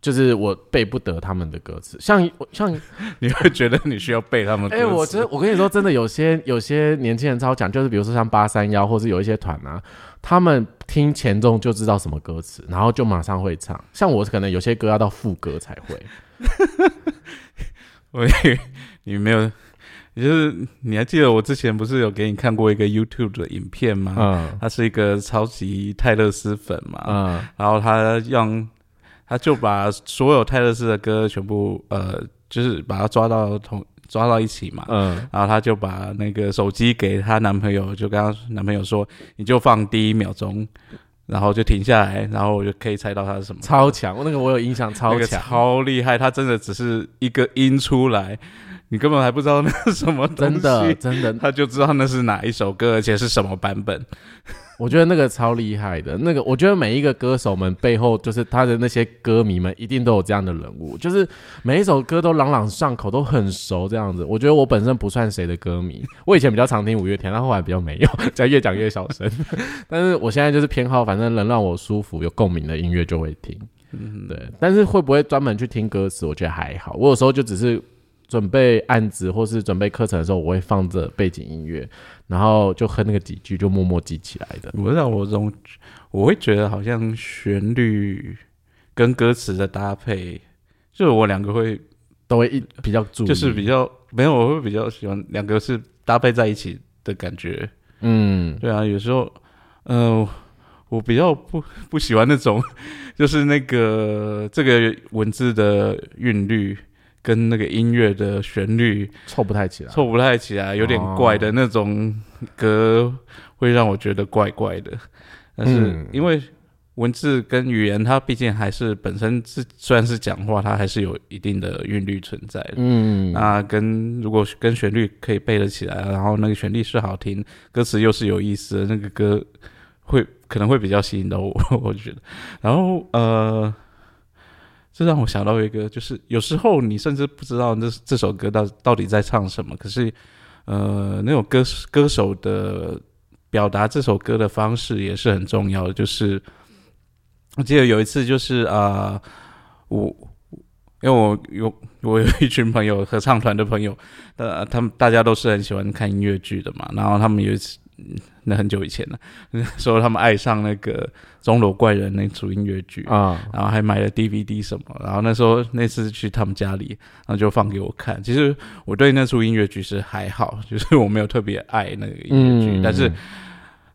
就是我背不得他们的歌词，像像 你会觉得你需要背他们？哎，我真我跟你说，真的有些 有些年轻人超讲，就是比如说像八三幺，或是有一些团啊，他们听前奏就知道什么歌词，然后就马上会唱。像我可能有些歌要到副歌才会。我你没有，就是你还记得我之前不是有给你看过一个 YouTube 的影片吗？嗯，他是一个超级泰勒斯粉嘛，嗯，然后他让。他就把所有泰勒斯的歌全部呃，就是把它抓到同抓到一起嘛，嗯，然后他就把那个手机给他男朋友，就跟他男朋友说，你就放第一秒钟，然后就停下来，然后我就可以猜到他是什么。超强，我那个我有印象，超强，超厉害，他真的只是一个音出来，你根本还不知道那是什么东西，真的真的，他就知道那是哪一首歌，而且是什么版本。我觉得那个超厉害的，那个我觉得每一个歌手们背后，就是他的那些歌迷们，一定都有这样的人物，就是每一首歌都朗朗上口，都很熟这样子。我觉得我本身不算谁的歌迷，我以前比较常听五月天，但后来比较没有，在越讲越小声。但是我现在就是偏好，反正能让我舒服、有共鸣的音乐就会听。嗯，对。但是会不会专门去听歌词？我觉得还好。我有时候就只是准备案子或是准备课程的时候，我会放着背景音乐，然后就哼那个几句，就默默记起来的。我让我总我会觉得好像旋律跟歌词的搭配，就是我两个会都会一比较注意，就是比较没有，我会比较喜欢两个是搭配在一起的感觉。嗯，对啊，有时候，呃，我比较不不喜欢那种，就是那个这个文字的韵律跟那个音乐的旋律凑不太起来。凑不太起来，有点怪的那种歌，会让我觉得怪怪的。但是嗯因为文字跟语言，它毕竟还是本身是虽然是讲话，它还是有一定的韵律存在的。嗯，那跟如果跟旋律可以背得起来，然后那个旋律是好听，歌词又是有意思的，那个歌会可能会比较吸引到我，我觉得。然后呃，这让我想到一个，就是有时候你甚至不知道这这首歌到到底在唱什么，可是呃，那种歌歌手的表达这首歌的方式也是很重要的。就是我记得有一次，就是啊、我因为我有我有一群朋友，合唱团的朋友，呃，他们大家都是很喜欢看音乐剧的嘛。然后他们有一次，那很久以前了，那时候他们爱上那个《钟楼怪人》那出音乐剧，啊，然后还买了 DVD 什么。然后那时候那次去他们家里，然后就放给我看。其实我对那出音乐剧是还好，就是我没有特别爱那个音乐剧，嗯但是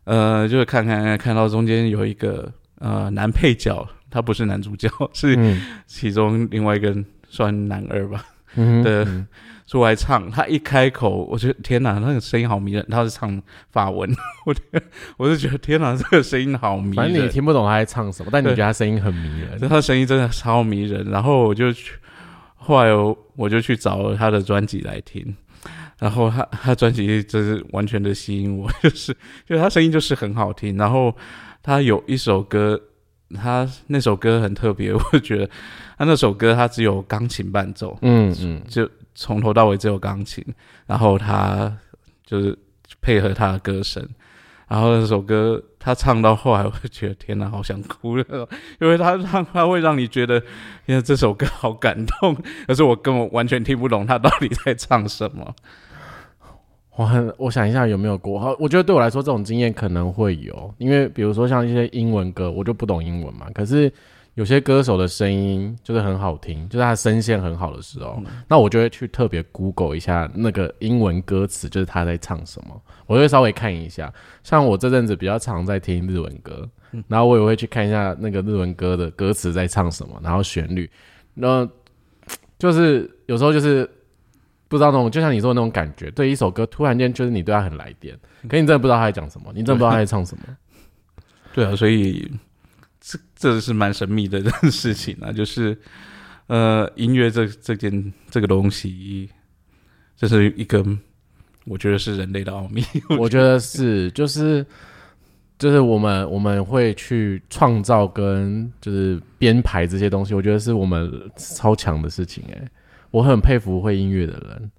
呃，就是看看看看到中间有一个呃男配角，他不是男主角，是嗯其中另外一个算男二吧嗯的嗯出来唱，他一开口，我觉得天哪，那个声音好迷人。他是唱法文，我我就觉得天哪，这个声音好迷人反正你。听不懂他在唱什么，但你觉得他声音很迷人。他声音真的超迷人。然后我就去，后来我我就去找了他的专辑来听，然后他他专辑就是完全的吸引我，就是就是他声音就是很好听。然后他有一首歌，他那首歌很特别，我觉得他那首歌他只有钢琴伴奏，嗯嗯，就从头到尾只有钢琴，然后他就是配合他的歌声，然后那首歌他唱到后来，我觉得天哪，好想哭了，因为他让他会让你觉得，因为这首歌好感动，可是我根本完全听不懂他到底在唱什么。我很我想一下有没有过，我觉得对我来说这种经验可能会有，因为比如说像一些英文歌，我就不懂英文嘛，可是有些歌手的声音就是很好听，就是他声线很好的时候，那我就会去特别 Google 一下那个英文歌词，就是他在唱什么，我会稍微看一下。像我这阵子比较常在听日文歌，然后我也会去看一下那个日文歌的歌词在唱什么，然后旋律，那 就是有时候就是不知道那种，就像你说的那种感觉，对一首歌突然间就是你对他很来电，可你真的不知道他在讲什么，你真的不知道他在唱什么。对啊，所以这这是蛮神秘的事情啊，就是呃，音乐这这件这个东西，这是一个我觉得是人类的奥秘。我觉得是，就是就是我们我们会去创造跟就是编排这些东西，我觉得是我们超强的事情哎、我很佩服会音乐的人，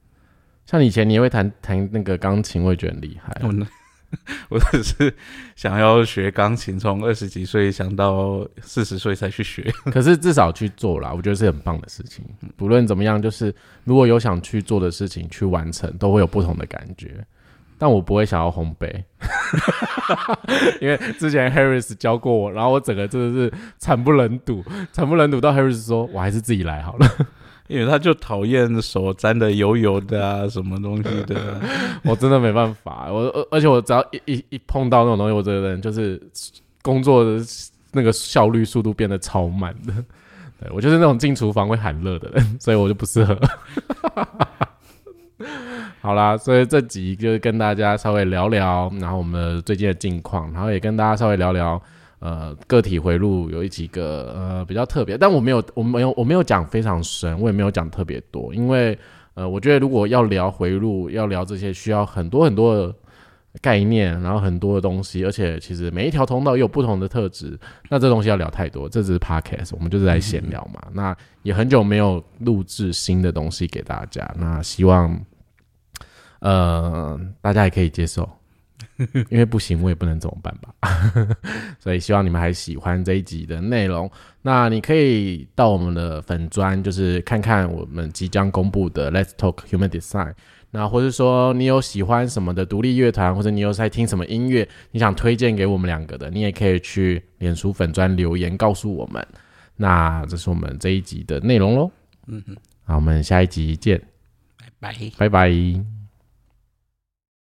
像以前你也会弹弹那个钢琴，我也觉得很厉害。我只是想要学钢琴，从二十几岁想到四十岁才去学。可是至少去做啦，我觉得是很棒的事情。不论怎么样，就是如果有想去做的事情去完成，都会有不同的感觉。但我不会想要烘焙，因为之前 Harris 教过我，然后我整个真的是惨不忍睹，惨不忍睹到 Harris 说我还是自己来好了。因为他就讨厌手沾的油油的啊，什么东西的、我真的没办法，我而而且我只要一一一碰到那种东西，我这个人就是工作的那个效率速度变得超慢的。对我就是那种进厨房会喊热的人，所以我就不适合。好啦，所以这集就是跟大家稍微聊聊，然后我们最近的近况，然后也跟大家稍微聊聊，呃，个体回路有一几个呃比较特别，但我没有，我没有，我没有讲非常深，我也没有讲特别多，因为呃，我觉得如果要聊回路，要聊这些，需要很多很多的概念，然后很多的东西，而且其实每一条通道也有不同的特质，那这东西要聊太多，这只是 podcast，我们就是在闲聊嘛。那也很久没有录制新的东西给大家，那希望呃大家也可以接受。因为不行，我也不能怎么办吧。所以希望你们还喜欢这一集的内容。那你可以到我们的粉砖，就是看看我们即将公布的 Let's Talk Human Design。那或者说你有喜欢什么的独立乐团，或者你有在听什么音乐，你想推荐给我们两个的，你也可以去脸书粉砖留言告诉我们。那这是我们这一集的内容喽。嗯哼，好，我们下一集见，拜拜。拜拜。